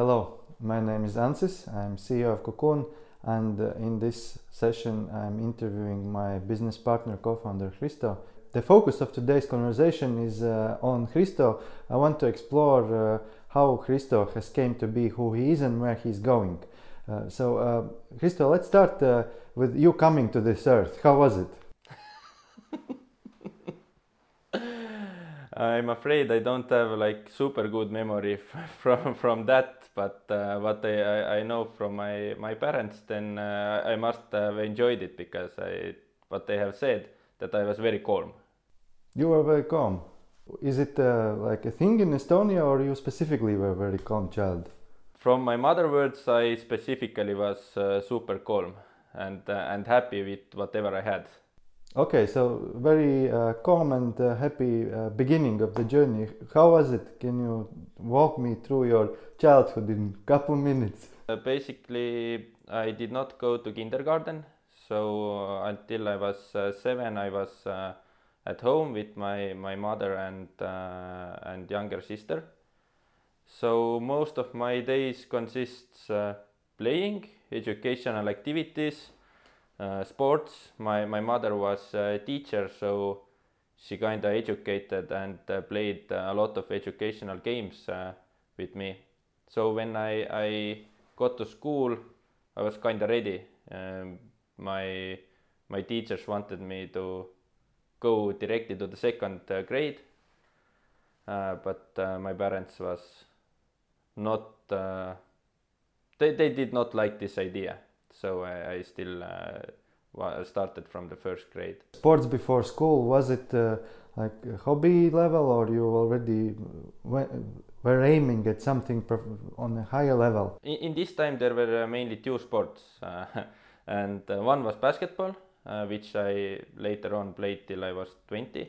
Hello, my name is Ansis. I'm CEO of Cocoon, and uh, in this session, I'm interviewing my business partner, co-founder Hristo. The focus of today's conversation is uh, on Hristo. I want to explore uh, how Hristo has came to be who he is and where he's going. Uh, so, uh, Hristo, let's start uh, with you coming to this earth. How was it? I'm afraid I don't have like super good memory from from that, but uh, what I, I, know from my my parents, then uh, I must have enjoyed it because I what they have said that I was very calm. You were very calm. Is it uh, like a thing in Estonia, or you specifically were a very calm child? From my mother words, I specifically was uh, super calm and uh, and happy with whatever I had. Okay, so very uh, calm and uh, happy uh, beginning of the journey. How was it? Can you walk me through your childhood in a couple minutes? Uh, basically, I did not go to kindergarten, so uh, until I was uh, seven, I was at home with my, my mother and and younger sister. So most of my days consists playing, educational activities sports. My my mother was a teacher, so she kind of educated and uh, played a lot of educational games uh, with me. So when I I got to school, I was kind of ready. Um, my my teachers wanted me to go directly to the second uh, grade, uh, but uh, my parents was not. they they did not like this idea so I, I still uh, started from the first grade. Sports before school was it uh, like hobby level, or you already were aiming at something on a higher level? In, in this time, there were uh, mainly two sports, uh, and uh, one was basketball, uh, which I later on played till I was twenty,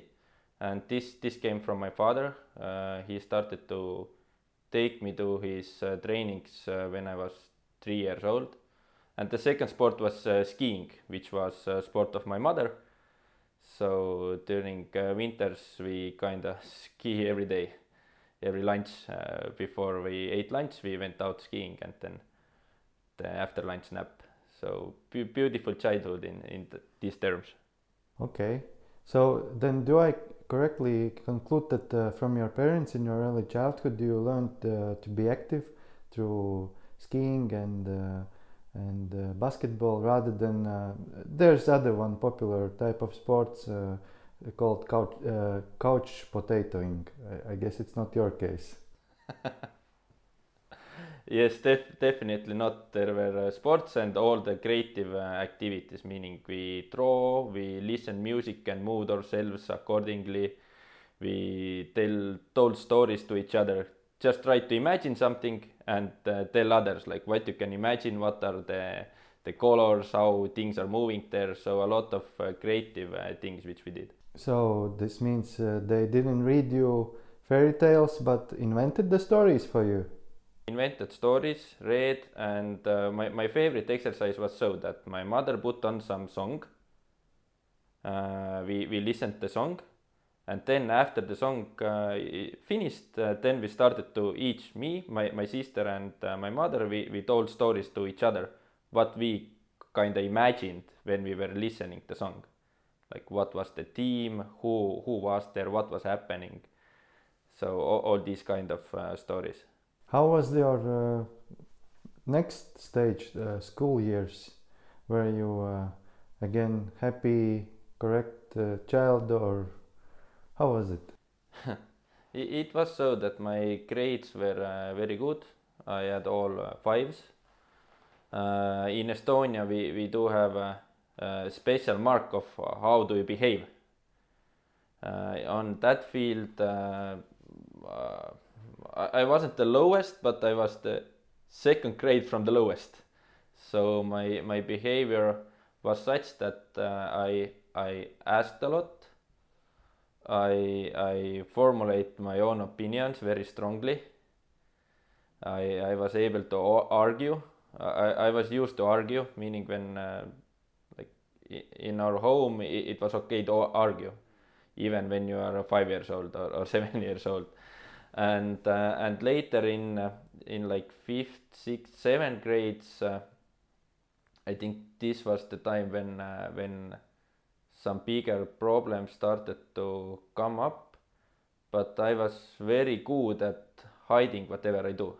and this this came from my father. he started to take me to his trainings when I was three years old and the second sport was uh, skiing, which was a sport of my mother. So during uh, winters we kind of ski every day, every lunch. Uh, before we ate lunch, we went out skiing, and then the after lunch nap. So beautiful childhood in in th these terms. Okay, so then do I correctly conclude that uh, from your parents in your early childhood you learned uh, to be active through skiing and uh, and uh, basketball rather than uh, there's other one popular type of sports uh, called couch, uh, couch potatoing. I, I, guess it's not your case. yes, def- definitely not. There were uh, sports and all the creative uh, activities, meaning we draw, we listen music and moved ourselves accordingly. We tell told stories to each other. Just try to imagine something and uh, tell others like what you can imagine, what are the the colors, how things are moving there. So a lot of uh, creative uh, things which we did. So this means uh, they didn't read you fairy tales, but invented the stories for you. Invented stories, read, and uh, my my favorite exercise was so that my mother put on some song. Uh, we we listened the song and then after the song uh, finished uh, then we started to each me my, my sister and uh, my mother we, we told stories to each other what we kind of imagined when we were listening the song. Like what was the theme who who was there what was happening. So all, all these kind of uh, stories. How was your uh, next stage the school years were you uh, again happy correct child or how was it? it was so that my grades were uh, very good. I had all uh, fives. Uh, in Estonia, we, we do have a, a special mark of how do you behave. Uh, on that field, uh, uh, I wasn't the lowest, but I was the second grade from the lowest. So my, my behavior was such that I, I asked a lot I, I formulate my own opinions very strongly. I, I was able to argue. I, I was used to argue, meaning when uh, like in our home it, was okay to argue, even when you are five years old or, or seven years old. and uh, and later in uh, in like fifth, sixth, seventh grades, uh, I think this was the time when uh, when some bigger problems started to come up, but I was very good at hiding whatever I do.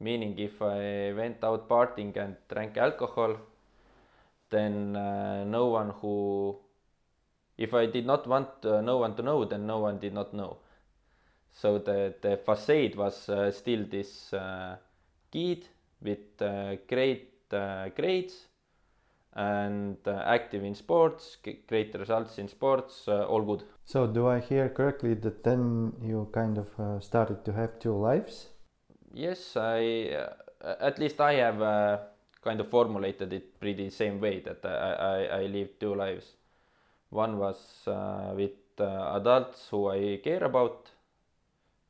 Meaning, if I went out partying and drank alcohol, then uh, no one who, if I did not want uh, no one to know, then no one did not know. So the the facade was uh, still this uh, kid with uh, great uh, grades and uh, active in sports, great results in sports, uh, all good. So, do I hear correctly that then you kind of uh, started to have two lives? Yes, I uh, at least I have uh, kind of formulated it pretty same way that I I, I live two lives. One was uh, with uh, adults who I care about,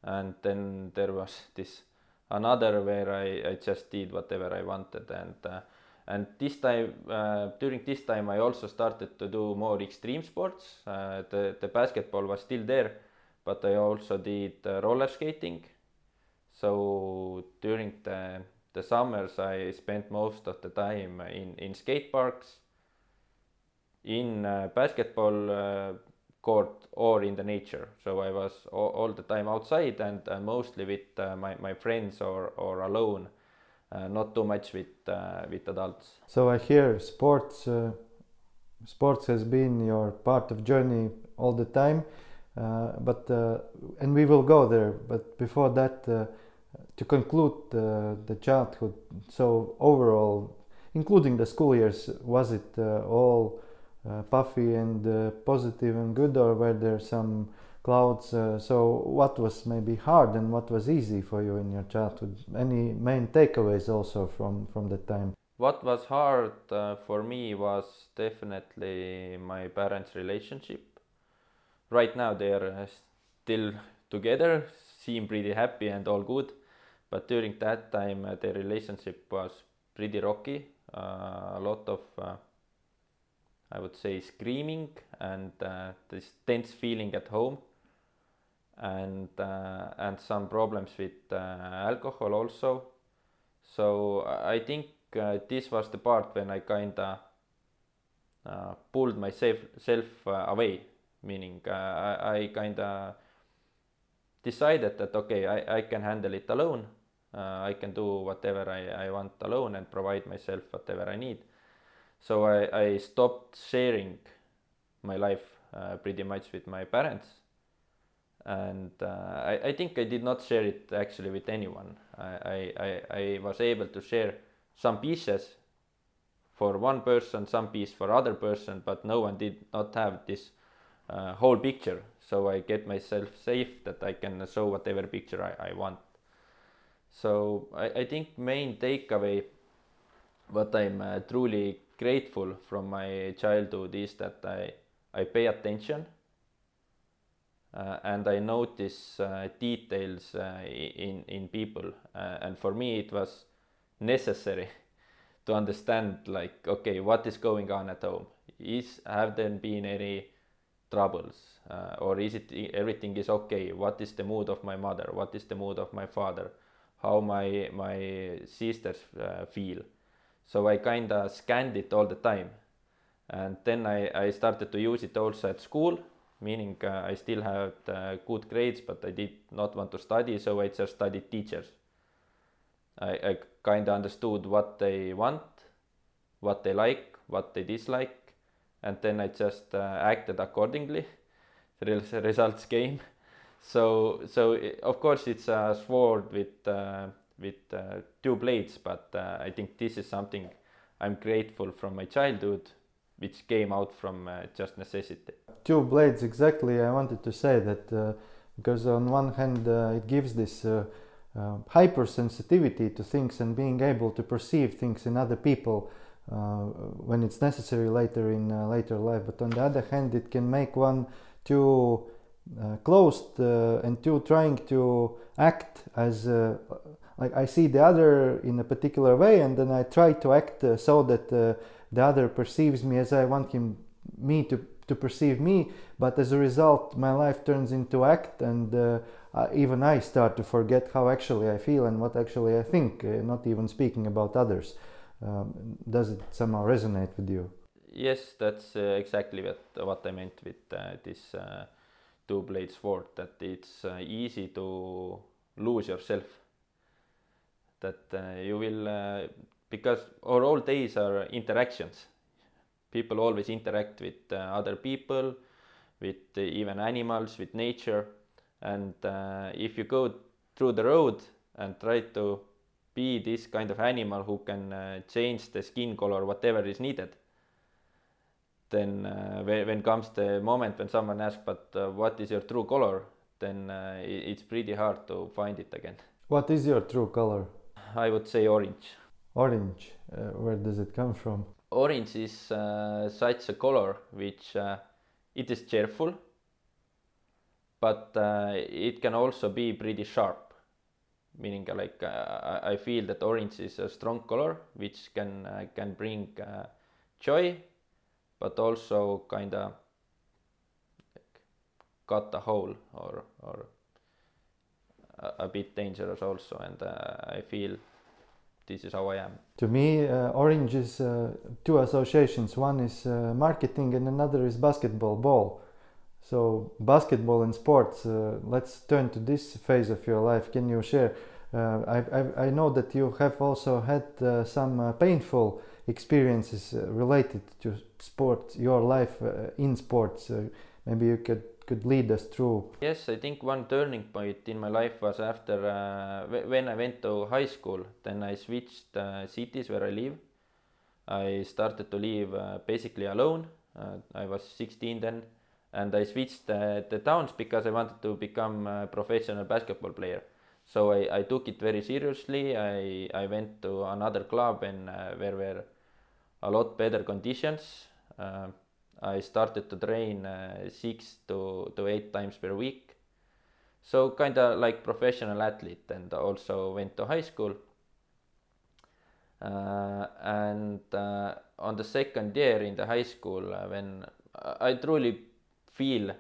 and then there was this another where I, I just did whatever I wanted and uh, and this time uh, during this time I also started to do more extreme sports. Uh, the the basketball was still there, but I also did uh, roller skating. So during the the summers I spent most of the time in in skate parks, in uh, basketball uh, court or in the nature. So I was all, all the time outside and uh, mostly with my, my friends or, or alone, not too much with uh, with adults. So I hear sports. Uh, sports has been your part of journey all the time, uh, but uh, and we will go there. But before that, uh, to conclude uh, the childhood. So overall, including the school years, was it uh, all uh, puffy and uh, positive and good, or were there some clouds? Uh, so what was maybe hard and what was easy for you in your childhood? Any main takeaways also from from that time? What was hard uh, for me was definitely my parents' relationship. Right now they are uh, still together, seem pretty happy and all good, but during that time uh, their relationship was pretty rocky. Uh, a lot of, uh, I would say, screaming and uh, this tense feeling at home, and uh, and some problems with uh, alcohol also. So I think uh, this was the part when I kinda uh, pulled myself self away, meaning I, I kinda decided that okay, I, I can handle it alone. I can do whatever I, I want alone and provide myself whatever I need. So I, I stopped sharing my life uh, pretty much with my parents. And uh, I, I think I did not share it actually with anyone. I, I, I, was able to share some pieces for one person, some piece for other person, but no one did not have this uh, whole picture. So I get myself safe that I can show whatever picture I, I want. So I, I think main takeaway, what I'm uh, truly grateful from my childhood is that I, I pay attention and I notice uh, details uh, in, in people. Uh, and for me, it was necessary to understand like okay what is going on at home? Is have there been any troubles? Uh, or is it everything is okay? What is the mood of my mother? What is the mood of my father? How my my sisters uh, feel? So i kind of scanned it all the time. And then I, I started to use it also at school meaning uh, i still had uh, good grades but i did not want to study so i just studied teachers I, I kind of understood what they want, what they like, what they dislike, and then I just uh, acted accordingly. The results came. So, so i of course it's a sword with uh, with uh, two blades, but uh, I think this is something I'm grateful from my childhood, which came out from uh, just necessity. Two blades, exactly. I wanted to say that uh, because on one hand uh, it gives this uh, hypersensitivity to things and being able to perceive things in other people uh, when it's necessary later in uh, later life. But on the other hand, it can make one too closed and too trying to act as like I see the other in a particular way, and then I try to act so that the other perceives me as I want him me to to perceive me. But as a result, my life turns into act, and uh, uh, even I start to forget how actually I feel and what actually I think, uh, not even speaking about others. Um, does it somehow resonate with you? Yes, that's uh, exactly what, what I meant with uh, this uh, two-blade sword. That it's easy to lose yourself. That you will, because our all days are interactions. People always interact with other people, with even animals, with nature. And if you go through the road and try to be this kind of animal who can change the skin color, whatever is needed then uh, when, when comes the moment when someone asks but uh, what is your true color then uh, it's pretty hard to find it again what is your true color i would say orange orange uh, where does it come from? Orange is uh, such a color which uh, it is cheerful but it can also be pretty sharp. Meaning like I feel that orange is a strong color which can can bring joy but also kind of like cut a hole or or a, a bit dangerous also. And uh, i feel this is how i am. To me uh, orange is uh, two associations. One is uh, marketing and another is basketball ball. So basketball and sports uh, let's turn to this phase of your life. Can you share? Uh, I, I, I know that you have also had some painful experiences uh, related to sports, your life uh, in sports. Uh, maybe you could could lead us through. Yes, I think one turning point in my life was after uh, when I went to high school. Then I switched uh, cities where I live. I started to live uh, basically alone. I was 16 then, and I switched the towns because I wanted to become a professional basketball player. So I, I took it very seriously. I, I went to another club and where were a lot better conditions. Uh, I started to train uh, six to, to eight times per week. So kind of like professional athlete and also went to high school. Uh, and uh, on the second year in the high school uh, when I truly feel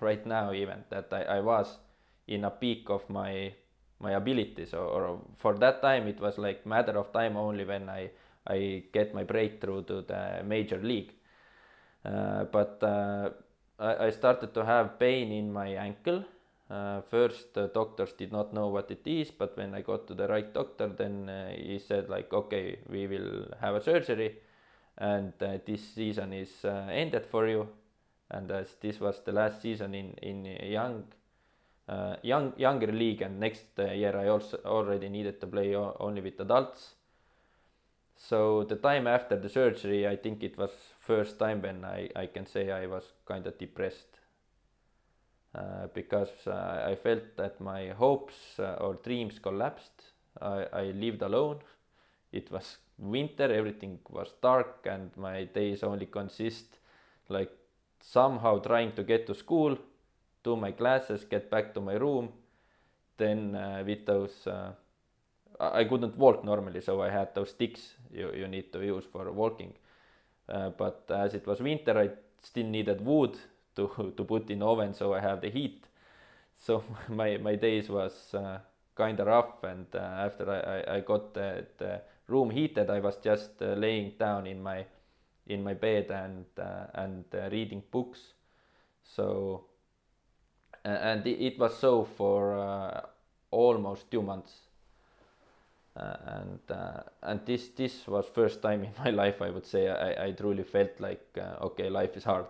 right now even that I, I was in a peak of my my abilities or, or for that time it was like matter of time only when I I get my breakthrough to the major league. Uh, but uh, I, I, started to have pain in my ankle. Uh, first, the doctors did not know what it is, but when I got to the right doctor, then uh, he said like, okay, we will have a surgery, and uh, this season is uh, ended for you. And as this was the last season in in young, young younger league, and next year I also already needed to play only with adults so the time after the surgery, I think it was first time when I, I can say I was kind of depressed uh, because uh, I felt that my hopes uh, or dreams collapsed. I, I lived alone. It was winter, everything was dark, and my days only consist like somehow trying to get to school, do my classes, get back to my room. Then uh, with those uh, I couldn't walk normally, so I had those sticks you, you need to use for walking. Uh, but as it was winter, I still needed wood to, to put in oven, so I have the heat. So my, my days was uh, kind of rough, and uh, after I, I, I got the, the room heated, I was just uh, laying down in my in my bed and uh, and reading books. So and it was so for almost two months uh, and uh, and this this was first time in my life I would say I, I truly felt like uh, okay life is hard.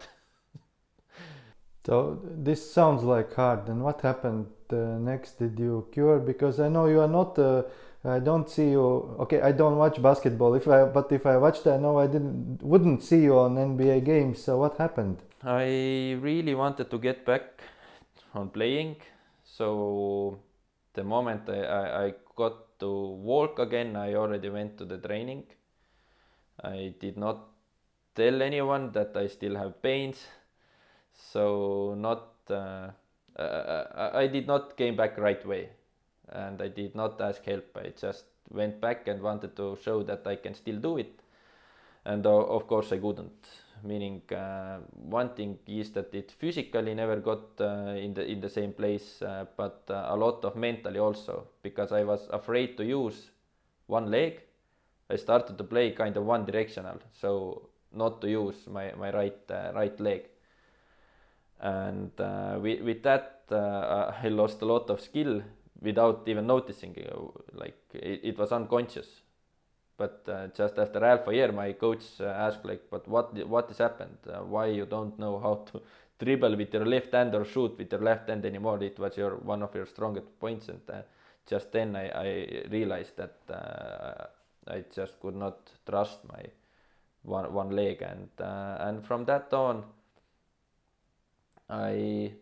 so this sounds like hard. And what happened next? Did you cure? Because I know you are not. I don't see you. Okay, I don't watch basketball. If I but if I watched, I know I didn't wouldn't see you on NBA games. So what happened? I really wanted to get back on playing. So the moment I, I, I got to walk again, I already went to the training. I did not tell anyone that I still have pains. So not uh, uh, I did not came back right way, and I did not ask help. I just went back and wanted to show that I can still do it. and uh, of course I couldn't. Meaning, uh, one thing is that it physically never got uh, in the in the same place, uh, but uh, a lot of mentally also because I was afraid to use one leg. I started to play kind of one directional, so not to use my my right uh, right leg. And uh, with with that, uh, I lost a lot of skill without even noticing. uh, Like it, it was unconscious but uh, just after half a year my coach uh, asked like but what what has happened? Uh, why you don't know how to dribble with your left hand or shoot with your left hand anymore? It was your one of your strongest points. And uh, just then I, I realized that uh, I just could not trust my one one leg. And uh, and from that on I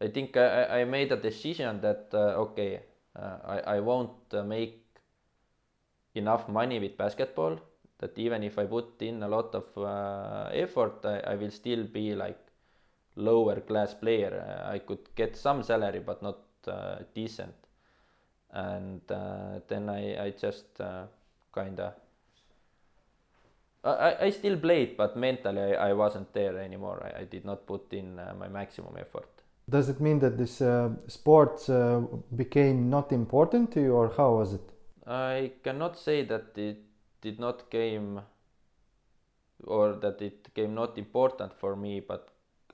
I think I, I made a decision that uh, okay uh, I, I won't uh, make enough money with basketball that even if I put in a lot of uh, effort, I, I will still be like lower class player. Uh, I could get some salary, but not uh, decent. And uh, then I, I just uh, kind of. I, I still played, but mentally I, I wasn't there anymore. I, I did not put in uh, my maximum effort. Does it mean that this sports uh, became not important to you, or how was it? I cannot say that it did not came or that it came not important for me, but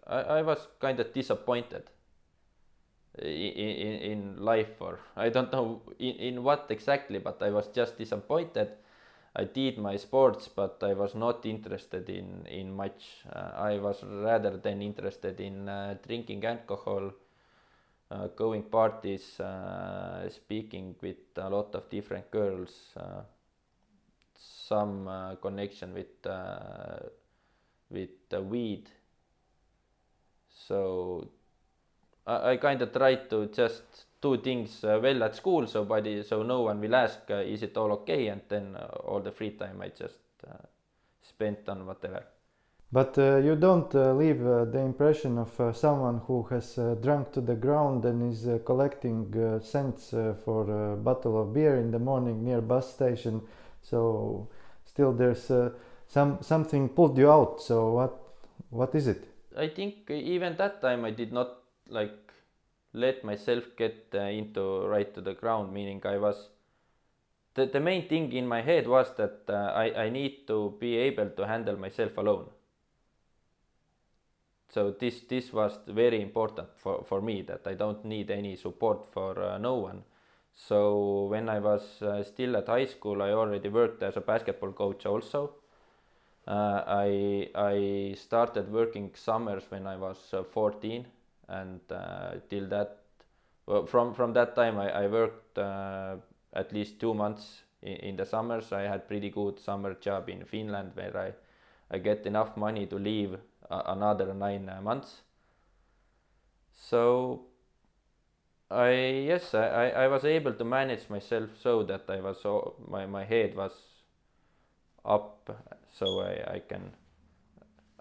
I, I was kind of disappointed in, in, life or I don't know in, in what exactly, but I was just disappointed. I did my sports, but I was not interested in, in much. Uh, I was rather than interested in uh, drinking alcohol, uh, going parties, uh, speaking with a lot of different girls, uh, some uh, connection with uh, with uh, weed. So I, I kind of tried to just do things uh, well at school, so body, so no one will ask, uh, is it all okay, and then uh, all the free time I just uh, spent on whatever. But uh, you don't uh, leave uh, the impression of uh, someone who has uh, drunk to the ground and is uh, collecting cents for a bottle of beer in the morning near bus station. So still there's some something pulled you out. So what what is it? I think even that time I did not like let myself get into right to the ground. Meaning I was the the main thing in my head was that I I need to be able to handle myself alone. So this this was very important for for me that I don't need any support for uh, no one. So when I was uh, still at high school, I already worked as a basketball coach also. Uh, I I started working summers when I was uh, 14, and uh, till that, well, from from that time I, I worked uh, at least two months in, in the summers. I had pretty good summer job in Finland where I I get enough money to live another nine uh, months. So I yes I, I I was able to manage myself so that I was so my my head was up so I I can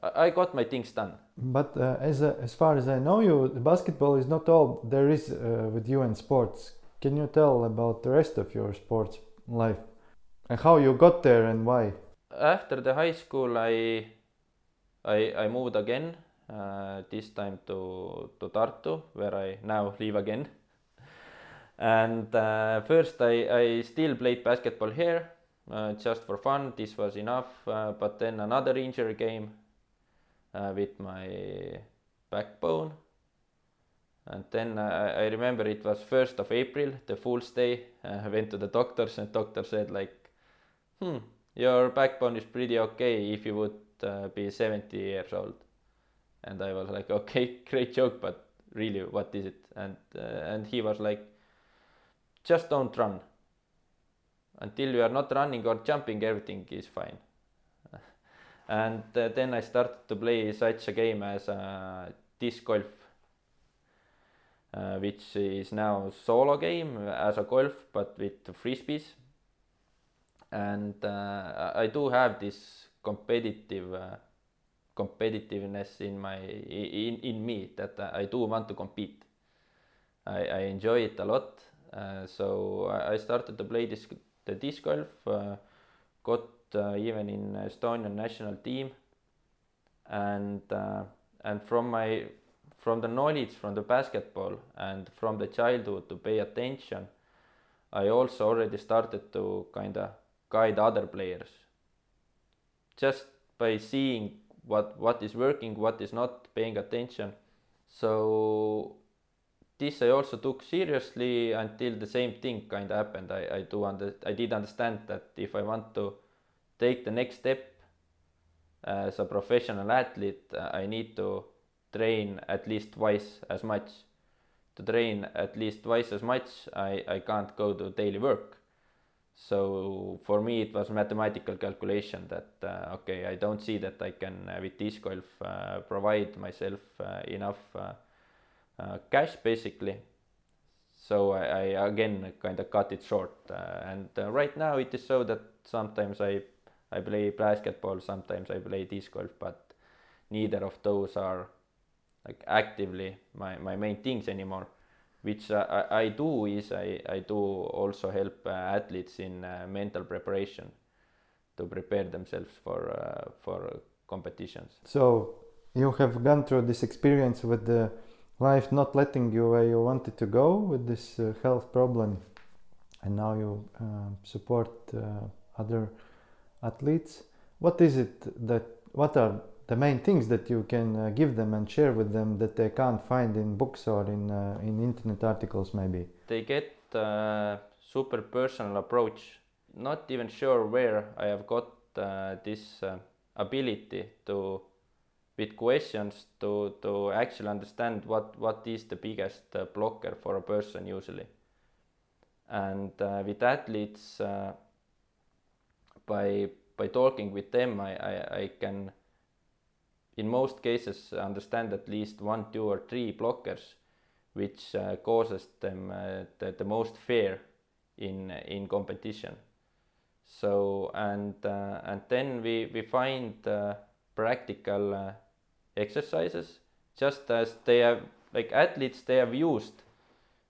I got my things done. But uh, as uh, as far as I know you, basketball is not all there is uh, with you in sports. Can you tell about the rest of your sports life and how you got there and why? After the high school I I I moved again uh, this time to to Tartu where I now live again. And uh, first I I still played basketball here uh, just for fun. This was enough. Uh, but then another injury came uh, with my backbone. And then I, I remember it was 1st of April, the Fool's Day. Uh, I went to the doctors and doctor said like, hmm, your backbone is pretty okay if you would uh, be 70 years old. And I was like, okay, great joke, but really, what is it? And uh, and he was like, just don't run. Until you are not running or jumping, everything is fine. and uh, then I started to play such a game as uh, disc golf, uh, which is now solo game as a golf but with frisbees. And uh, I do have this competitive uh, competitiveness in my in, in me that I do want to compete. I, I enjoy it a lot. Uh, so I started to play this the disc golf, uh, got uh, even in Estonian national team, and uh, and from my from the knowledge from the basketball and from the childhood to pay attention, I also already started to kind of guide other players. Just by seeing what what is working, what is not, paying attention. So this I also took seriously until the same thing kind of happened. I, I do under, I did understand that if I want to take the next step as a professional athlete, uh, I need to train at least twice as much. To train at least twice as much, I, I can't go to daily work. So for me, it was mathematical calculation that uh, okay, I don't see that I can uh, with disc golf uh, provide myself uh, enough uh, uh, cash basically. So I, I again kind of cut it short, and right now it is so that sometimes I I play basketball, sometimes I play disc golf, but neither of those are like actively my, my main things anymore. Which I, I do is I, I do also help uh, athletes in uh, mental preparation to prepare themselves for uh, for competitions. So you have gone through this experience with the life not letting you where you wanted to go with this uh, health problem, and now you uh, support uh, other athletes. What is it that what are the main things that you can uh, give them and share with them that they can't find in books or in uh, in internet articles maybe. They get uh, super personal approach. Not even sure where i have got uh, this uh, ability to with questions to to actually understand what what is the biggest uh, blocker for a person usually. And with athletes by by talking with them i i, I can in most cases understand at least one, two or three blockers which uh, causes them uh, the, the most fear in in competition. So and uh, and then we we find uh, practical uh, exercises just as they have like athletes they have used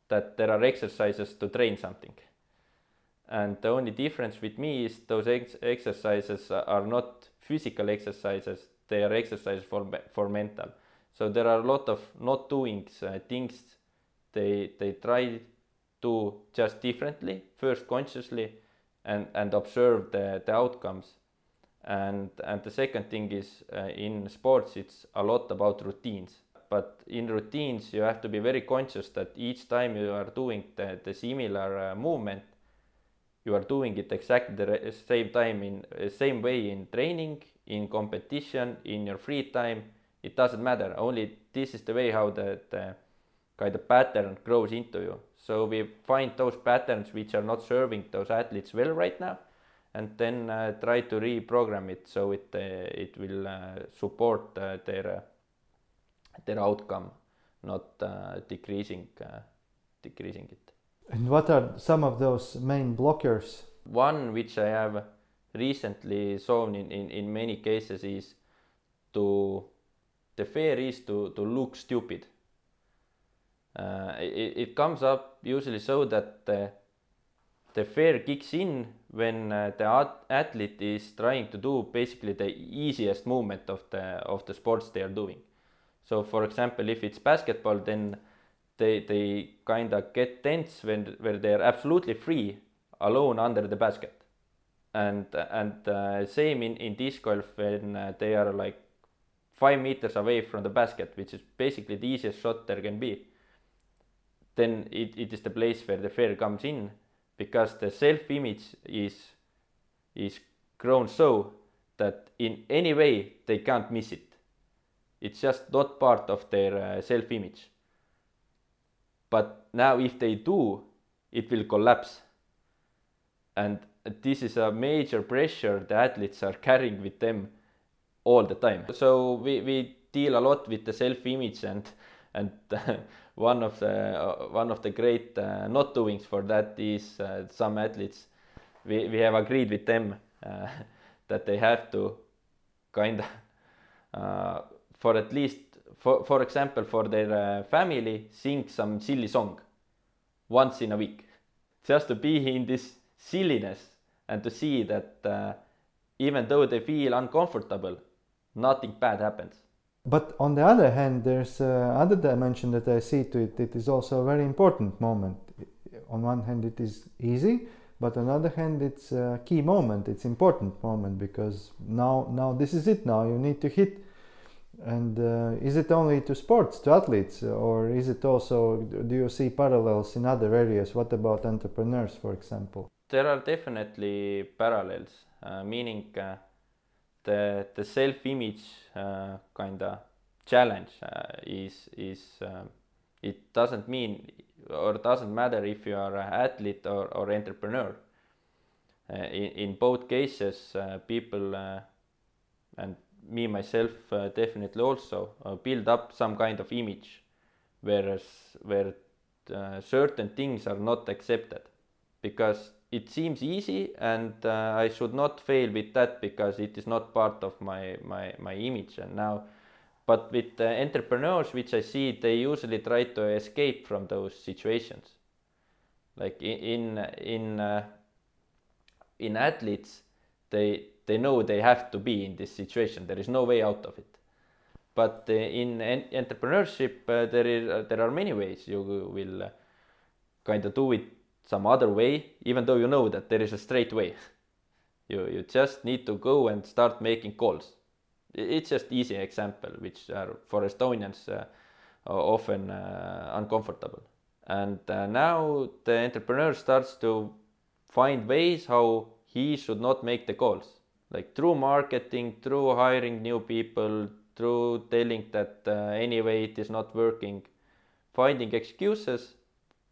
that there are exercises to train something. And the only difference with me is those ex exercises are not physical exercises their exercise for for mental. So there are a lot of not doings uh, things they they try to just differently first consciously and and observe the the outcomes and and the second thing is uh, in sports it's a lot about routines but in routines you have to be very conscious that each time you are doing the, the similar uh, movement you are doing it exactly the same time in uh, same way in training in competition, in your free time, it doesn't matter. Only this is the way how the, the kind of pattern grows into you. So we find those patterns which are not serving those athletes well right now, and then uh, try to reprogram it so it uh, it will uh, support uh, their uh, their outcome, not uh, decreasing decreasing it. And what are some of those main blockers? One which I have recently shown in, in, in many cases is to the fear is to, to look stupid. Uh, it, it comes up usually so that the, the fear kicks in when uh, the athlete is trying to do basically the easiest movement of the of the sports they are doing. So, for example, if it's basketball, then they they kind of get tense when where they are absolutely free, alone under the basket and and uh, same in in disc golf when uh, they are like five meters away from the basket, which is basically the easiest shot there can be. Then it, it is the place where the fear comes in because the self image is is grown so that in any way they can't miss it. It's just not part of their uh, self image. But now, if they do, it will collapse. And this is a major pressure the athletes are carrying with them all the time. So we, we deal a lot with the self-image and and one of the uh, one of the great uh, not doings for that is uh, some athletes we, we have agreed with them uh, that they have to kind of uh, for at least for for example for their uh, family sing some silly song once in a week just to be in this silliness and to see that uh, even though they feel uncomfortable, nothing bad happens. But on the other hand, there's uh, other dimension that I see to it. It is also a very important moment. On one hand, it is easy, but on the other hand, it's a key moment. It's important moment because now, now this is it. Now you need to hit. And uh, is it only to sports, to athletes, or is it also? Do you see parallels in other areas? What about entrepreneurs, for example? There are definitely parallels, uh, meaning uh, the the self image uh, kind of challenge uh, is is um, it doesn't mean or doesn't matter if you are an athlete or, or entrepreneur. Uh, in, in both cases, uh, people and me myself definitely also build up some kind of image, whereas where certain things are not accepted, because it seems easy and uh, I should not fail with that because it is not part of my my my image. And now but with uh, entrepreneurs which I see they usually try to escape from those situations. Like in in in, uh, in athletes they they know they have to be in this situation. There is no way out of it. But uh, in en- entrepreneurship uh, there is there are many ways you will uh, kind of do it some other way, even though you know that there is a straight way. you, you just need to go and start making calls. It's just easy example, which are for Estonians uh, often uh, uncomfortable. And uh, now the entrepreneur starts to find ways how he should not make the calls, like through marketing, through hiring new people, through telling that uh, anyway it is not working, finding excuses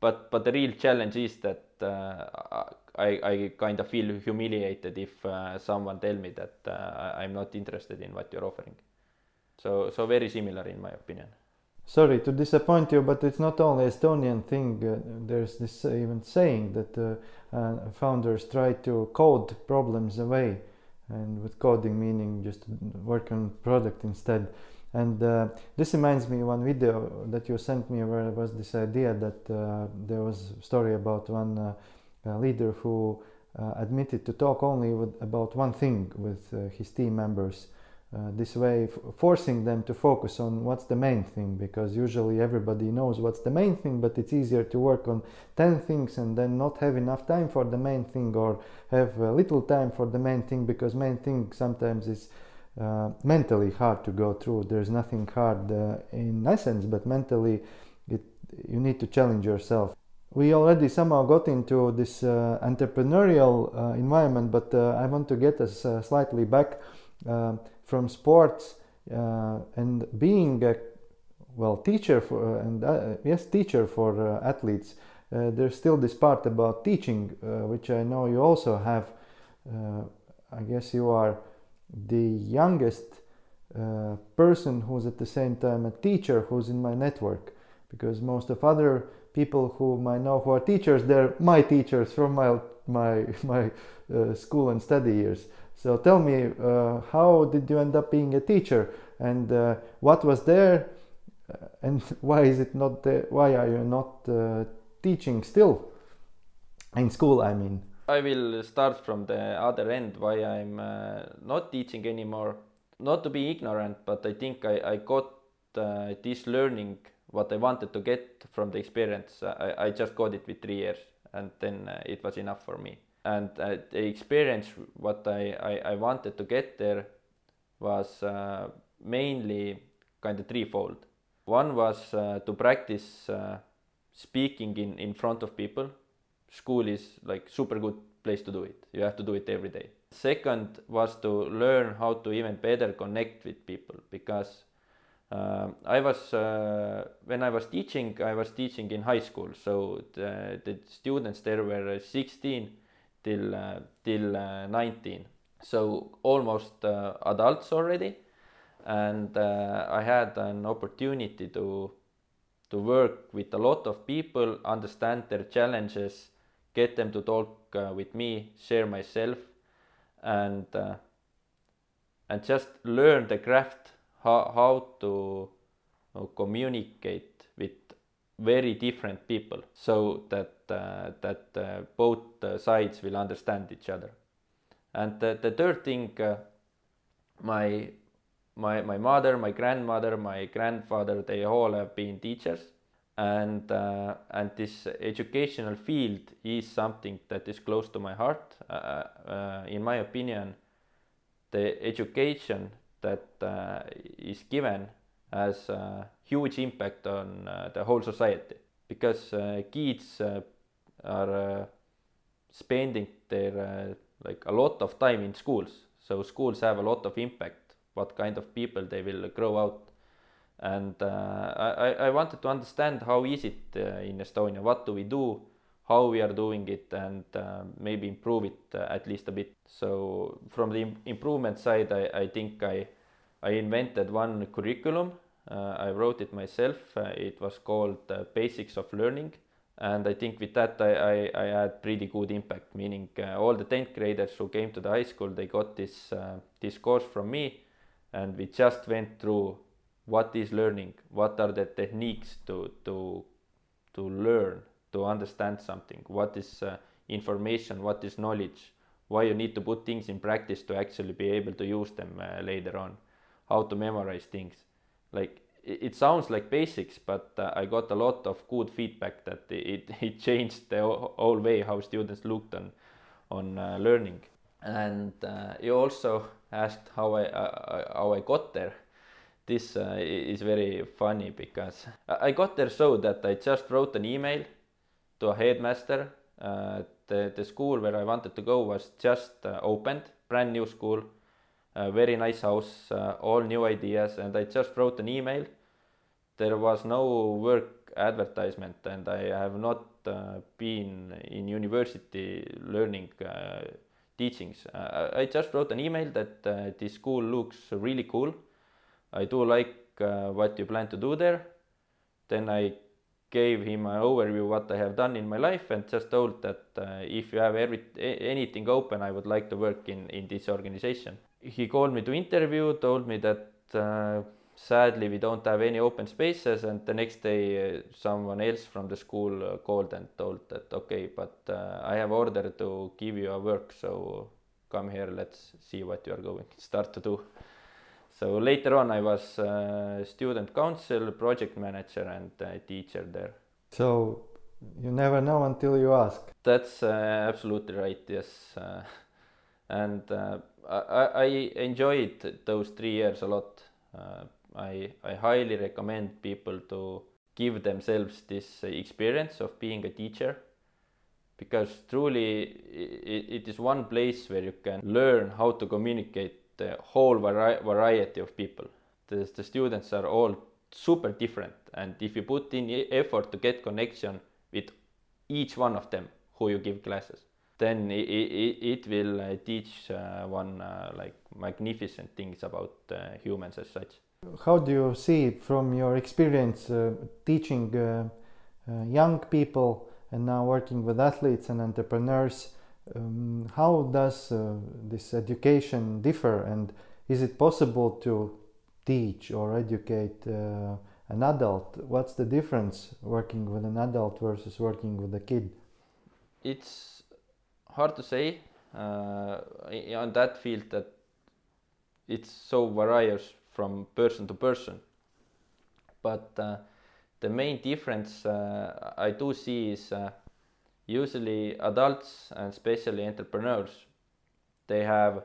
but but the real challenge is that uh, I, I kind of feel humiliated if uh, someone tell me that uh, I'm not interested in what you're offering. So so very similar in my opinion. Sorry to disappoint you, but it's not only Estonian thing. Uh, there's this even saying that uh, uh, founders try to code problems away, and with coding meaning just work on product instead. And uh, this reminds me one video that you sent me where was this idea that uh, there was a story about one uh, leader who uh, admitted to talk only with, about one thing with uh, his team members. Uh, this way, forcing them to focus on what's the main thing, because usually everybody knows what's the main thing, but it's easier to work on 10 things and then not have enough time for the main thing, or have little time for the main thing, because main thing sometimes is uh, mentally hard to go through. There's nothing hard uh, in essence, but mentally, it, you need to challenge yourself. We already somehow got into this uh, entrepreneurial uh, environment, but uh, I want to get us uh, slightly back from sports and being a well teacher for and yes teacher for athletes. there's still this part about teaching, which I know you also have. I guess you are the youngest uh, person who's at the same time a teacher who's in my network because most of other people whom I know who are teachers they're my teachers from my my my uh, school and study years. So tell me uh, how did you end up being a teacher? And uh, what was there? Uh, and why is it not there why are you not uh, teaching still? In school I mean I will start from the other end why I'm uh, not teaching anymore. Not to be ignorant, but I think I, I got uh, this learning what I wanted to get from the experience. I, I just got it with three years and then uh, it was enough for me. And uh, the experience what I, I, I, wanted to get there was uh, mainly kind of threefold. One was uh, to practice speaking in, in front of people school is like super good place to do it. You have to do it every day. Second was to learn how to even better connect with people because uh, I was uh, when I was teaching, I was teaching in high school, so the, the students there were 16 till uh, till uh, 19, so almost uh, adults already, and uh, I had an opportunity to to work with a lot of people, understand their challenges get them to talk uh, with me, share myself, and uh, and just learn the craft how how to uh, communicate with very different people, so that uh, that uh, both sides will understand each other. And the, third thing, uh, my my my mother, my grandmother, my grandfather, they all have been teachers, and uh, and this educational field is something that is close to my heart. Uh, uh, in my opinion, the education that uh, is given has a huge impact on uh, the whole society because uh, kids are spending their like a lot of time in schools so schools have a lot of impact what kind of people they will grow out. And uh, I, I wanted to understand how is it uh, in Estonia, what do we do, how we are doing it, and uh, maybe improve it uh, at least a bit. So from the Im- improvement side, I, I think I, I invented one curriculum. Uh, I wrote it myself. Uh, it was called Basics of Learning and I think with that I, I, I had pretty good impact. Meaning all the tenth graders who came to the high school, they got this this course from me, and we just went through what is learning? What are the techniques to to to learn to understand something? What is uh, information? What is knowledge? Why you need to put things in practice to actually be able to use them uh, later on? How to memorize things? Like it, sounds like basics but uh, i got a lot of good feedback that it, it changed the whole way how students looked on on uh, learning. And uh, you also asked how I uh, how I got there. This uh, is very funny because I got there so that I just wrote an email to a headmaster. Uh, the the school where I wanted to go was just uh, opened, brand new school, very nice house, uh, all new ideas, and I just wrote an email. There was no work advertisement, and I have not uh, been in university learning teachings. Uh, I just wrote an email that this school looks really cool. I do like uh, what you plan to do there. Then I gave him an overview what I have done in my life and just told that uh, if you have every anything open, I would like to work in in this organization. He called me to interview, told me that uh, sadly we don't have any open spaces and the next day uh, someone else from the school uh, called and told that okay but uh, i have order to give you a work so come here let's see what you are going start to do so later on i was uh, student council project manager and teacher there. So you never know until you ask. That's uh, absolutely right yes uh, and I, I enjoyed those three years a lot. I, I highly recommend people to give themselves this experience of being a teacher because truly it, it is one place where you can learn how to communicate the whole vari- variety of people. The, the students are all super different and if you put in effort to get connection with each one of them who you give classes then it, it, it will uh, teach uh, one uh, like magnificent things about uh, humans as such how do you see from your experience uh, teaching young people and now working with athletes and entrepreneurs? Um, how does uh, this education differ, and is it possible to teach or educate uh, an adult? What's the difference working with an adult versus working with a kid? It's hard to say uh, on that field that it's so various from person to person. But uh, the main difference uh, I do see is uh, usually adults and especially entrepreneurs, they have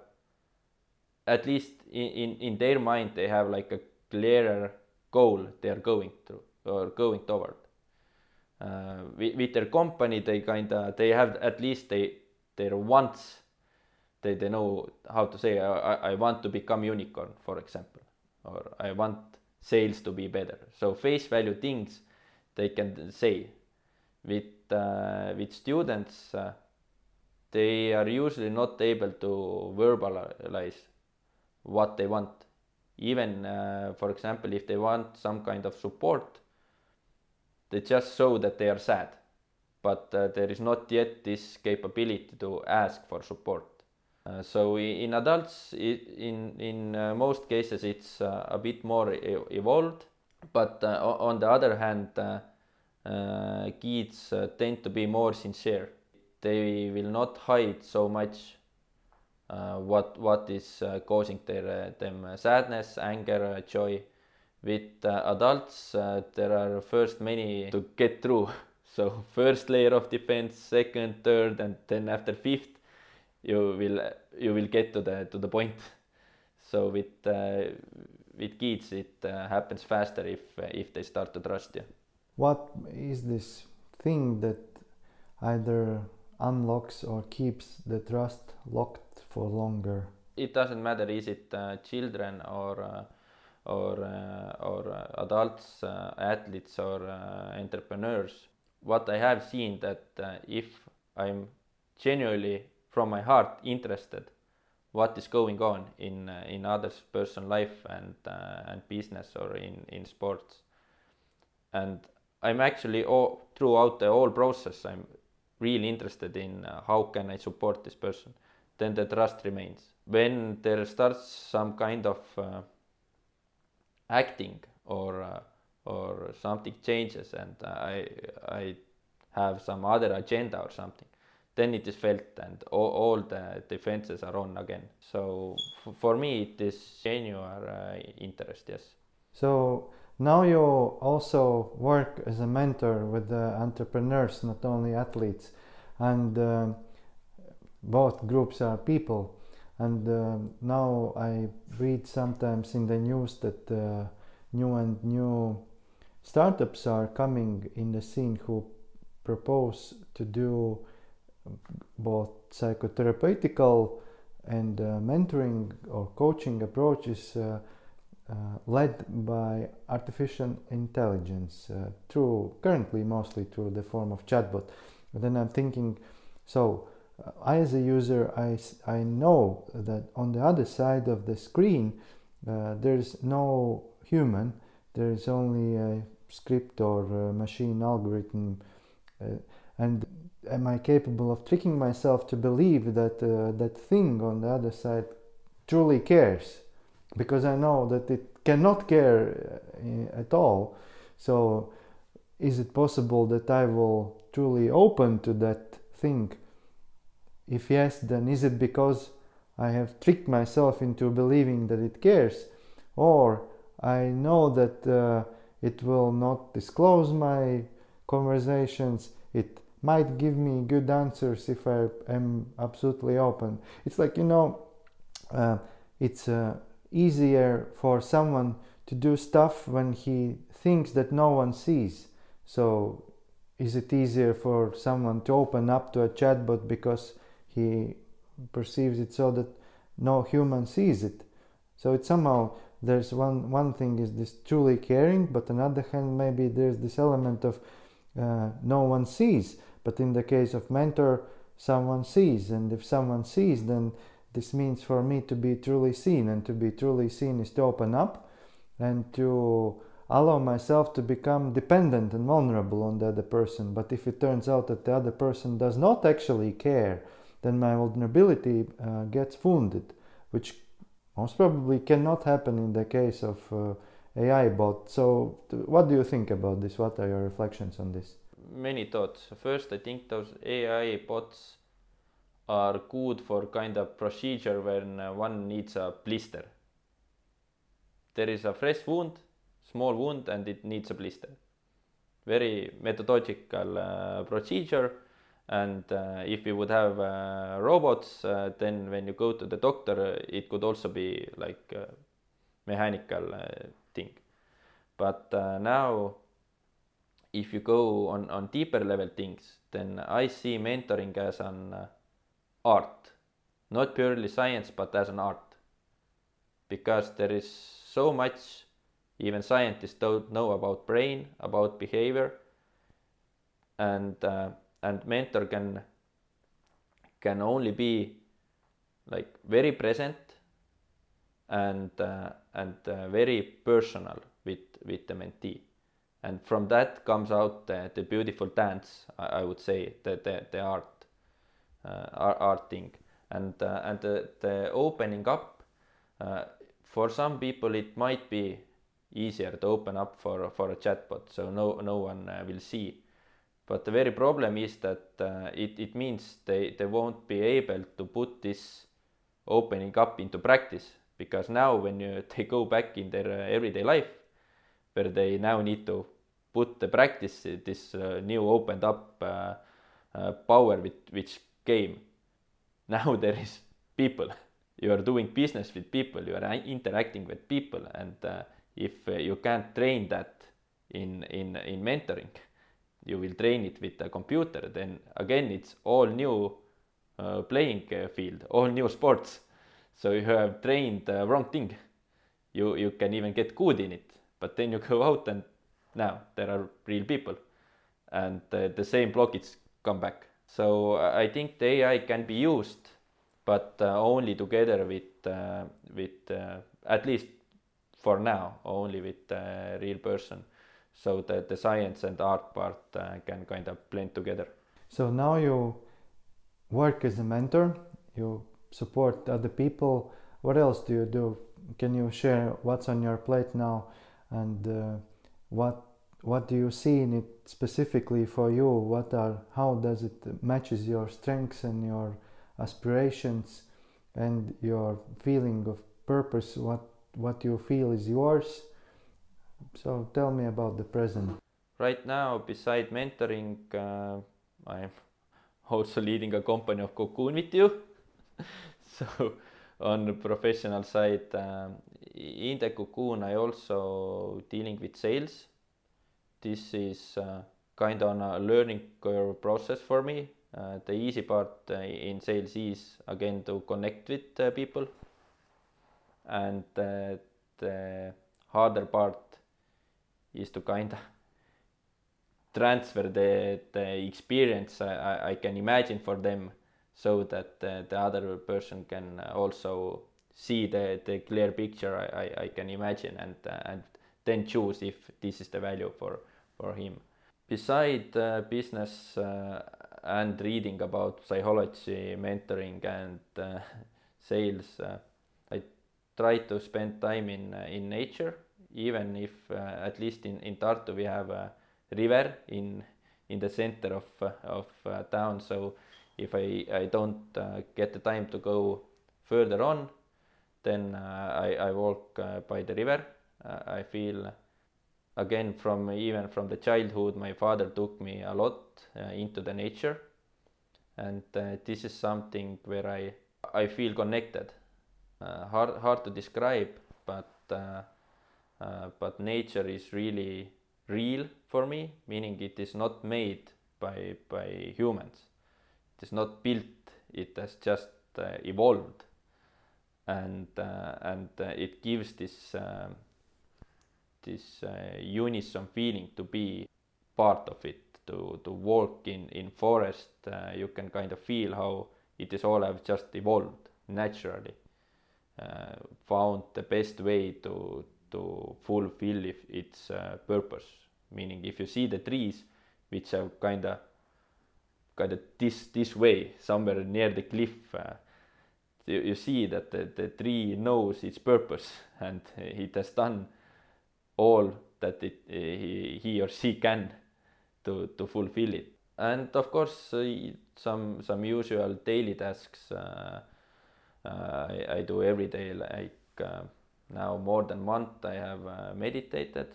at least in, in, in their mind they have like a clearer goal they are going through or going toward. Uh, with, with, their company they kind of they have at least they their wants they, they know how to say I, I want to become unicorn for example or I want sales to be better. So face value things they can say. With uh, with students, uh, they are usually not able to verbalize what they want. Even uh, for example, if they want some kind of support, they just show that they are sad, but uh, there is not yet this capability to ask for support. Uh, so in adults, in in uh, most cases, it's a bit more evolved, but on the other hand, kids tend to be more sincere. They will not hide so much uh, what what is uh, causing their them sadness, anger, joy. With adults, there are first many to get through. So first layer of defense, second, third, and then after fifth, you will you will get to the to the point. So with uh, with kids, it uh, happens faster if if they start to trust you. What is this thing that either unlocks or keeps the trust locked for longer? It doesn't matter. Is it uh, children or uh, or uh, or uh, adults, athletes or entrepreneurs? What I have seen that if I'm genuinely from my heart interested what is going on in uh, in others person life and uh, and business or in in sports and i'm actually all throughout the whole process i'm really interested in uh, how can i support this person then the trust remains when there starts some kind of uh, acting or uh, or something changes and i i have some other agenda or something then it is felt and all, all the defenses are on again. So for me, it is genuine uh, interest, yes. So now you also work as a mentor with the entrepreneurs, not only athletes, and uh, both groups are people. And uh, now I read sometimes in the news that uh, new and new startups are coming in the scene who propose to do both psychotherapeutical and uh, mentoring or coaching approaches uh, led by artificial intelligence uh, through currently mostly through the form of chatbot but then i'm thinking so uh, i as a user I, I know that on the other side of the screen uh, there's no human there is only a script or a machine algorithm and am I capable of tricking myself to believe that uh, that thing on the other side truly cares? Because I know that it cannot care uh, at all. So, is it possible that I will truly open to that thing? If yes, then is it because I have tricked myself into believing that it cares? Or I know that uh, it will not disclose my conversations, it might give me good answers if I am absolutely open. It's like, you know, uh, it's uh, easier for someone to do stuff when he thinks that no one sees. So, is it easier for someone to open up to a chatbot because he perceives it so that no human sees it? So, it's somehow there's one one thing is this truly caring, but on the other hand, maybe there's this element of uh, no one sees but in the case of mentor, someone sees, and if someone sees, then this means for me to be truly seen, and to be truly seen is to open up and to allow myself to become dependent and vulnerable on the other person. But if it turns out that the other person does not actually care, then my vulnerability uh, gets wounded, which most probably cannot happen in the case of uh, AI bot. So, what do you think about this? What are your reflections on this? many thoughts. First, I think those AI bots are good for kind of procedure when uh, one needs a blister. There is a fresh wound, small wound, and it needs a blister. Very methodological uh, procedure. And uh, if you would have uh, robots, uh, then when you go to the doctor, uh, it could also be like a mechanical thing. But now if you go on, on deeper level things, then I see mentoring as an art, not purely science, but as an art. Because there is so much even scientists don't know about brain, about behavior, and uh, and mentor can can only be like very present and uh, and uh, very personal with with the mentee. And from that comes out the, the beautiful dance I, I, would say the the, the art uh, art, art thing. And uh, and the, the opening up uh, for some people it might be easier to open up for for a chatbot so no no one uh, will see. But the very problem is that uh, it, it means they, they won't be able to put this opening up into practice because now when you, they go back in their uh, everyday life where they now need to put the practice this uh, new opened up uh, uh, power with which came now there is people. You are doing business with people. You are interacting with people. And uh, if uh, you can't train that in in in mentoring you will train it with a computer. Then again it's all new uh, playing uh, field all new sports. So you have trained the wrong thing. You you can even get good in it. But then you go out and now there are real people. And uh, the same blockage come back so uh, i think the ai can be used but uh, only together with uh, with at least for now only with a real person. So that the science and art part uh, can kind of blend together. So now you work as a mentor you support other people. What else do you do? Can you share what's on your plate now? And uh, what what do you see in it specifically for you what are how does it matches your strengths and your aspirations and your feeling of purpose what what you feel is yours. So tell me about the present. Right now, beside mentoring, uh, I'm also leading a company of Cocoon with you. so on the professional side, um, in the Cocoon, I also dealing with sales. This is uh, kind of a learning curve process for me. Uh, the easy part uh, in sales is again to connect with people and the harder part is to kind of transfer the, the experience I, I can imagine for them so that uh, the other person can also see the, the clear picture I, I, I can imagine and, uh, and then choose if this is the value for, for him. Beside uh, business uh, and reading about psychology, mentoring and uh, sales, I try to spend time in uh, in nature even if uh, at least in in Tartu we have a river in in the center of uh, of town so if I I don't get the time to go further on then I I walk by the river I feel again from even from the childhood my father took me a lot uh, into the nature and uh, this is something where i i feel connected uh, hard hard to describe, but uh, uh, but nature is really real for me, meaning it is not made by by humans. It is not built. It has just evolved, and and it gives this this uh, unison feeling to be part of it to to walk in in forest uh, you can kind of feel how it is all have just evolved naturally uh, found the best way to to fulfill if its uh, purpose. Meaning, if you see the trees which are kind of kind of this this way somewhere near the cliff, uh, you, you see that the, the tree knows its purpose and it has done all that it, he, he or she can to, to fulfill it. And of course, uh, some some usual daily tasks. Uh, uh, I, I do every day like uh, now more than month I have uh, meditated.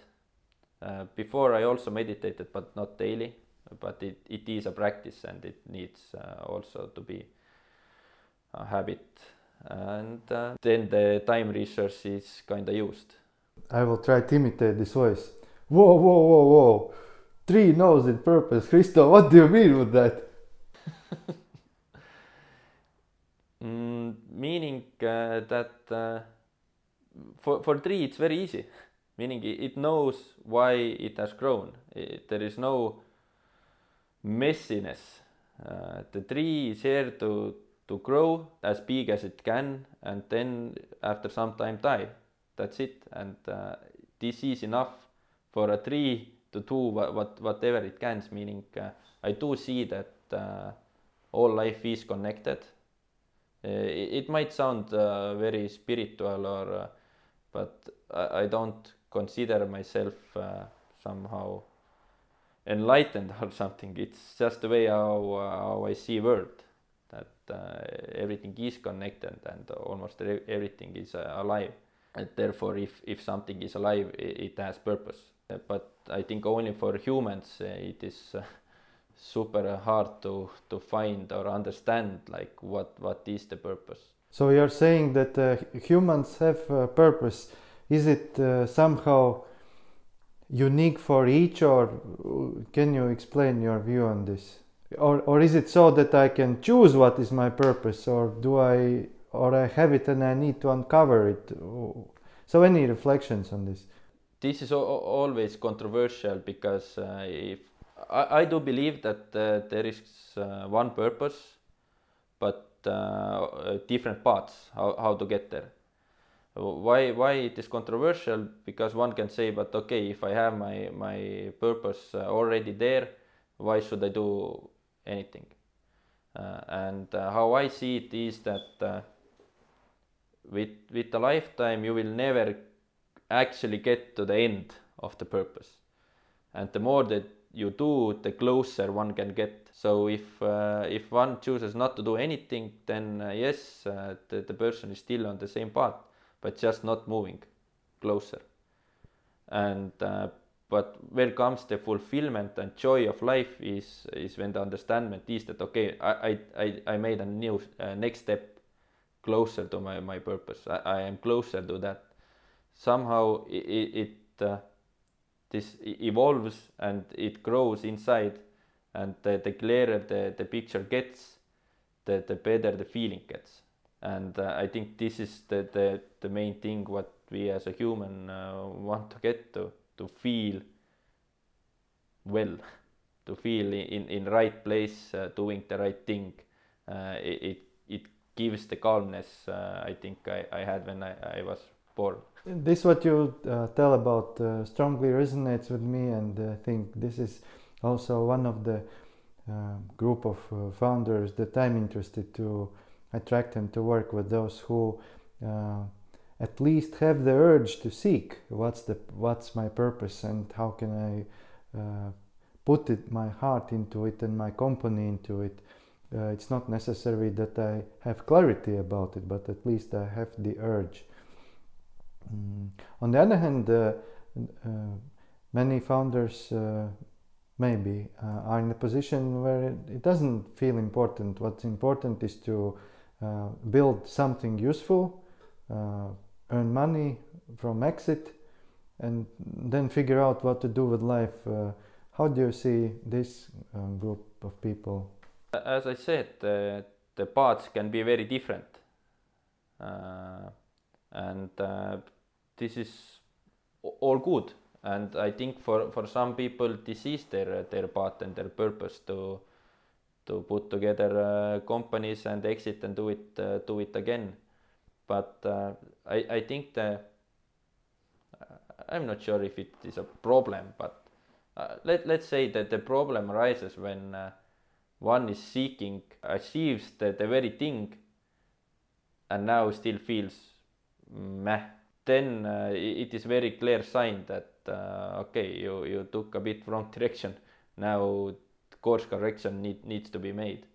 before I also meditated, but not daily. But it, it is a practice and it needs also to be a habit. And then the time resource is kind of used. I will try to imitate this voice. Whoa, whoa, whoa, whoa. Three knows in purpose. Christo, what do you mean with that? Mm, meaning uh, that uh, for, for tree it's very easy. meaning it knows why it has grown. It, there is no messiness. Uh, the tree is here to, to grow as big as it can and then after some time die. That's it. And uh, this is enough for a tree to do what, what whatever it can. Meaning uh, I do see that uh, all life is connected Eh, it might sound uh, very spiritual or uh, but I, I, don't consider myself uh, somehow enlightened or something it's just the way how, how i see world that uh, everything is connected and almost everything is uh, alive and therefore if, if something is alive it, has purpose. But i think only for humans uh, it is uh, super hard to to find or understand like what what is the purpose. So you're saying that uh, humans have a purpose. Is it uh, somehow unique for each or can you explain your view on this? Or, or is it so that i can choose what is my purpose or do i or i have it and i need to uncover it. So any reflections on this? This is always controversial because uh, if I, I, do believe that uh, there is uh, one purpose but uh, different paths how, how to get there. Why why it is controversial? Because one can say but okay if i have my my purpose uh, already there why should i do anything? Uh, and uh, how i see it is that uh, with with a lifetime you will never actually get to the end of the purpose. And the more that you do the closer one can get. So if uh, if one chooses not to do anything then uh, yes the, the person is still on the same path but just not moving closer. And uh, but where comes the fulfillment and joy of life is is when the understanding is that okay I I, I made a new uh, next step closer to my, my purpose. I, I am closer to that. Somehow it, it uh, this evolves and it grows inside and the, the clearer the, the picture gets the, the better the feeling gets. And uh, I think this is the, the the main thing what we as a human uh, want to get to to feel well to feel in in right place uh, doing the right thing. Uh, it, it, it gives the calmness uh, I think I, I had when I, I was born this what you uh, tell about strongly resonates with me and I think this is also one of the group of founders that I'm interested to attract and to work with those who uh, at least have the urge to seek what's the what's my purpose and how can I uh, put it my heart into it and my company into it. Uh, it's not necessary that I have clarity about it, but at least I have the urge. Mm. On the other hand, uh, uh, many founders uh, maybe are in a position where it, it doesn't feel important. What's important is to uh, build something useful, uh, earn money from exit, and then figure out what to do with life. Uh, how do you see this um, group of people? As I said, uh, the paths can be very different, uh, and uh, this is all good. And I think for, for some people, this is their their path and their purpose to to put together uh, companies and exit and do it uh, do it again but uh, I, I think the I'm not sure if it is a problem but let, let's say that the problem arises when one is seeking achieves the, the very thing and now still feels meh then uh, it is very clear sign that uh, okay you, you took a bit wrong direction now course correction need, needs to be made.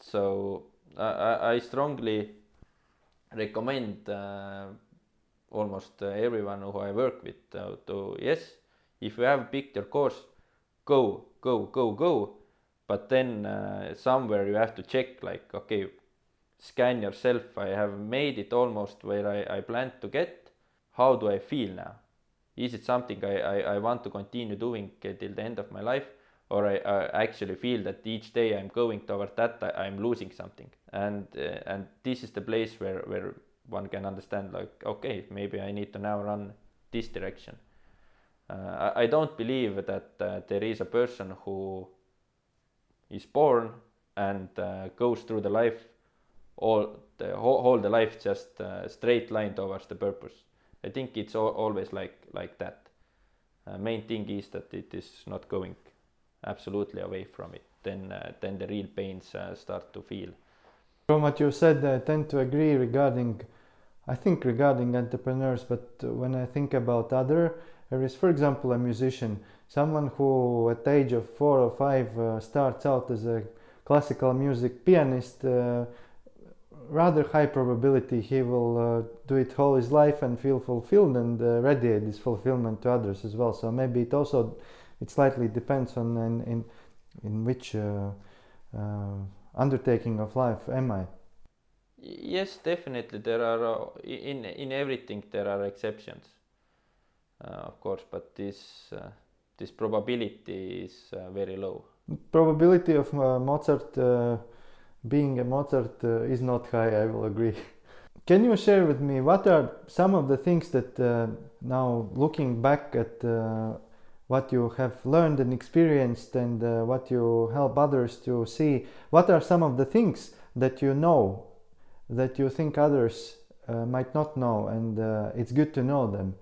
So I, I strongly recommend uh, almost uh, everyone who I work with uh, to yes, if you have picked your course, go, go, go, go. But then uh, somewhere you have to check like okay, scan yourself. I have made it almost where I, I planned to get. How do I feel now? Is it something I, I, I want to continue doing till the end of my life? or I, I, actually feel that each day I'm going toward that I, am losing something and uh, and this is the place where where one can understand like okay maybe I need to now run this direction uh, I, I, don't believe that uh, there is a person who is born and uh, goes through the life all the whole, the life just uh, straight line towards the purpose. I think it's always like like that. Uh, main thing is that it is not going absolutely away from it, then uh, then the real pains uh, start to feel. From what you said, I tend to agree regarding, I think regarding entrepreneurs, but when I think about other areas, for example, a musician, someone who at the age of four or five uh, starts out as a classical music pianist, uh, rather high probability he will uh, do it all his life and feel fulfilled and uh, radiate this fulfillment to others as well. So maybe it also it slightly depends on in in, in which uh, uh, undertaking of life am I. Yes, definitely. There are in in everything there are exceptions, of course, but this this probability is uh, very low. Probability of uh, Mozart uh, being a Mozart is not high. I will agree. Can you share with me what are some of the things that now looking back at what you have learned and experienced and uh, what you help others to see what are some of the things that you know that you think others uh, might not know and uh, it's good to know them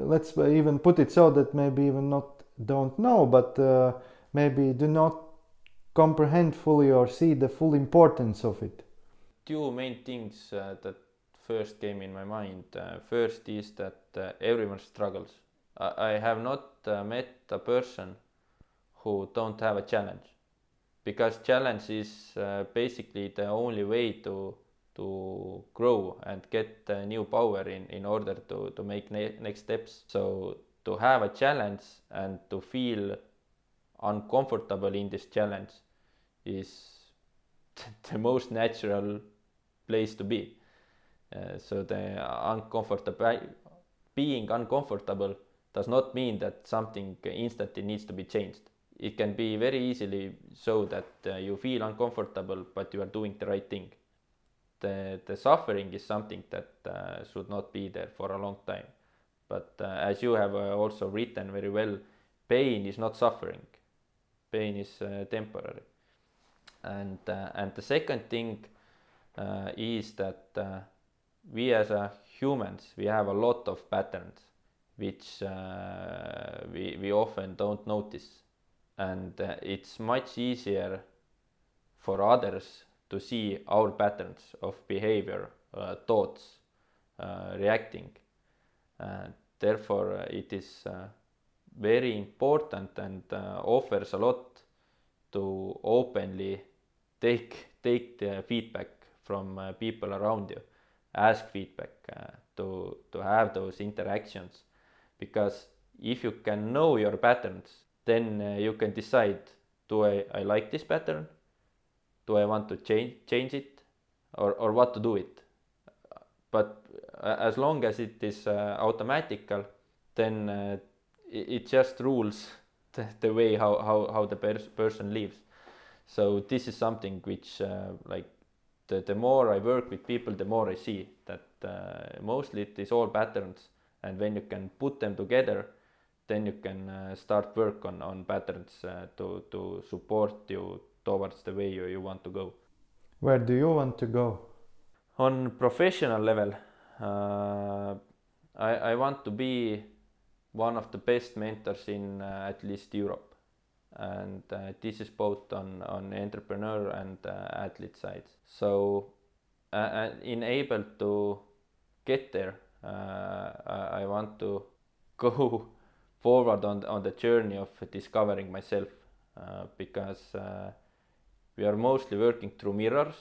let's even put it so that maybe even not don't know but uh, maybe do not comprehend fully or see the full importance of it. Two main things uh, that first came in my mind. First is that everyone struggles. I have not uh, met a person who don't have a challenge. Because challenge is uh, basically the only way to to grow and get uh, new power in, in order to, to make ne- next steps. So to have a challenge and to feel uncomfortable in this challenge is the most natural place to be. Uh, so the uncomfortable being uncomfortable does not mean that something instantly needs to be changed. It can be very easily so that uh, you feel uncomfortable, but you are doing the right thing. The, the suffering is something that uh, should not be there for a long time. But uh, as you have uh, also written very well, pain is not suffering. Pain is uh, temporary. And, uh, and the second thing is that we as humans, we have a lot of patterns which uh, we, we often don't notice. And uh, it's much easier for others to see our patterns of behavior, uh, thoughts, uh, reacting. Therefore, uh, it is uh, very important and offers a lot to openly take take the feedback from people around you, ask feedback, to to have those interactions. Because if you can know your patterns then uh, you can decide do I, I like this pattern? Do I want to change change it? Or, or what to do it but uh, as long as it is uh, automatical then uh, it, just rules the, way how, how, how the pers- person lives so this is something which uh, like the, the more I work with people the more I see that uh, mostly it is all patterns and when you can put them together then you can uh, start work on, on patterns to, to support you towards the way you, you want to go. Where do you want to go? On professional level, uh, I, I want to be one of the best mentors in uh, at least Europe. And uh, this is both on, on entrepreneur and uh, athlete sides. So, in able to get there, uh, I want to go forward on on the journey of discovering myself uh, because uh, we are mostly working through mirrors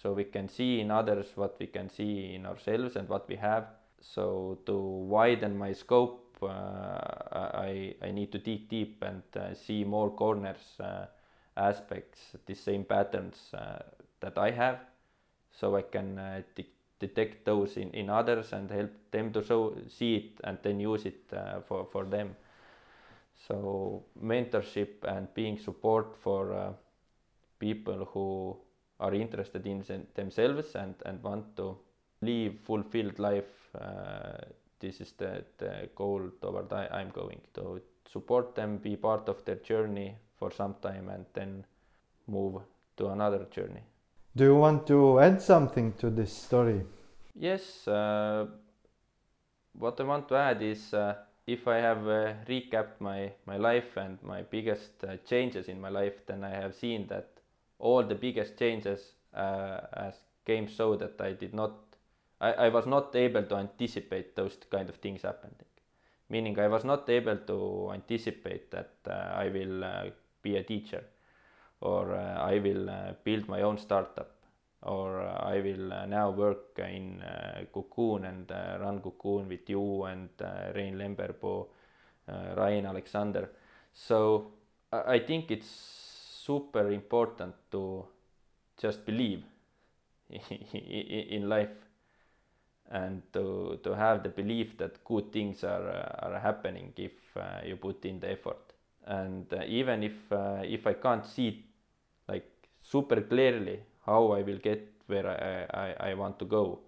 so we can see in others what we can see in ourselves and what we have. So to widen my scope uh, I, I need to dig deep and uh, see more corners uh, aspects the same patterns that I have. So I can detect those in, in others and help them to show see it and then use it uh, for, for them. So mentorship and being support for uh, people who are interested in themselves and, and want to live fulfilled life uh, this is the, the goal toward I, i'm going to support them be part of their journey for some time and then move to another journey do you want to add something to this story? Yes, uh, what I want to add is uh, if I have uh, recapped my, my life and my biggest uh, changes in my life, then I have seen that all the biggest changes uh, as came so that I did not, I, I was not able to anticipate those kind of things happening. Meaning I was not able to anticipate that uh, I will be a teacher or uh, I will uh, build my own startup, or uh, I will uh, now work in uh, Cocoon and uh, run Cocoon with you and uh, Rein Lemberpuu, uh, Ryan Alexander. So I I think it's super important to just believe in life and to to have the belief that good things are are happening if uh, you put in the effort. And uh, even if uh, if i can't see like super clearly how i will get where I, I, I want to go.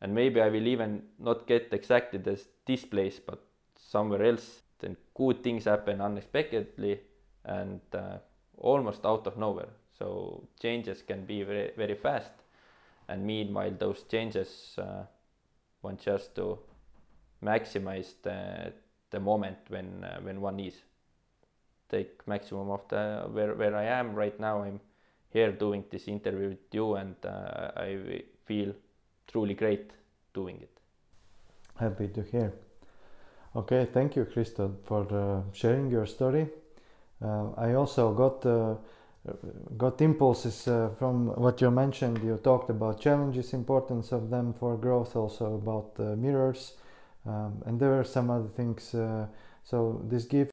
And maybe i will even not get exactly this this place but somewhere else then good things happen unexpectedly and uh, almost out of nowhere so changes can be very very fast and meanwhile those changes uh, want just to maximize the the moment when uh, when one is take maximum of the where where I am right now I'm here doing this interview with you and uh, I feel truly great doing it Happy to hear. Okay, thank you, Christo, for uh, sharing your story. Uh, I also got uh, got impulses uh, from what you mentioned. You talked about challenges, importance of them for growth, also about mirrors, um, and there are some other things. So this give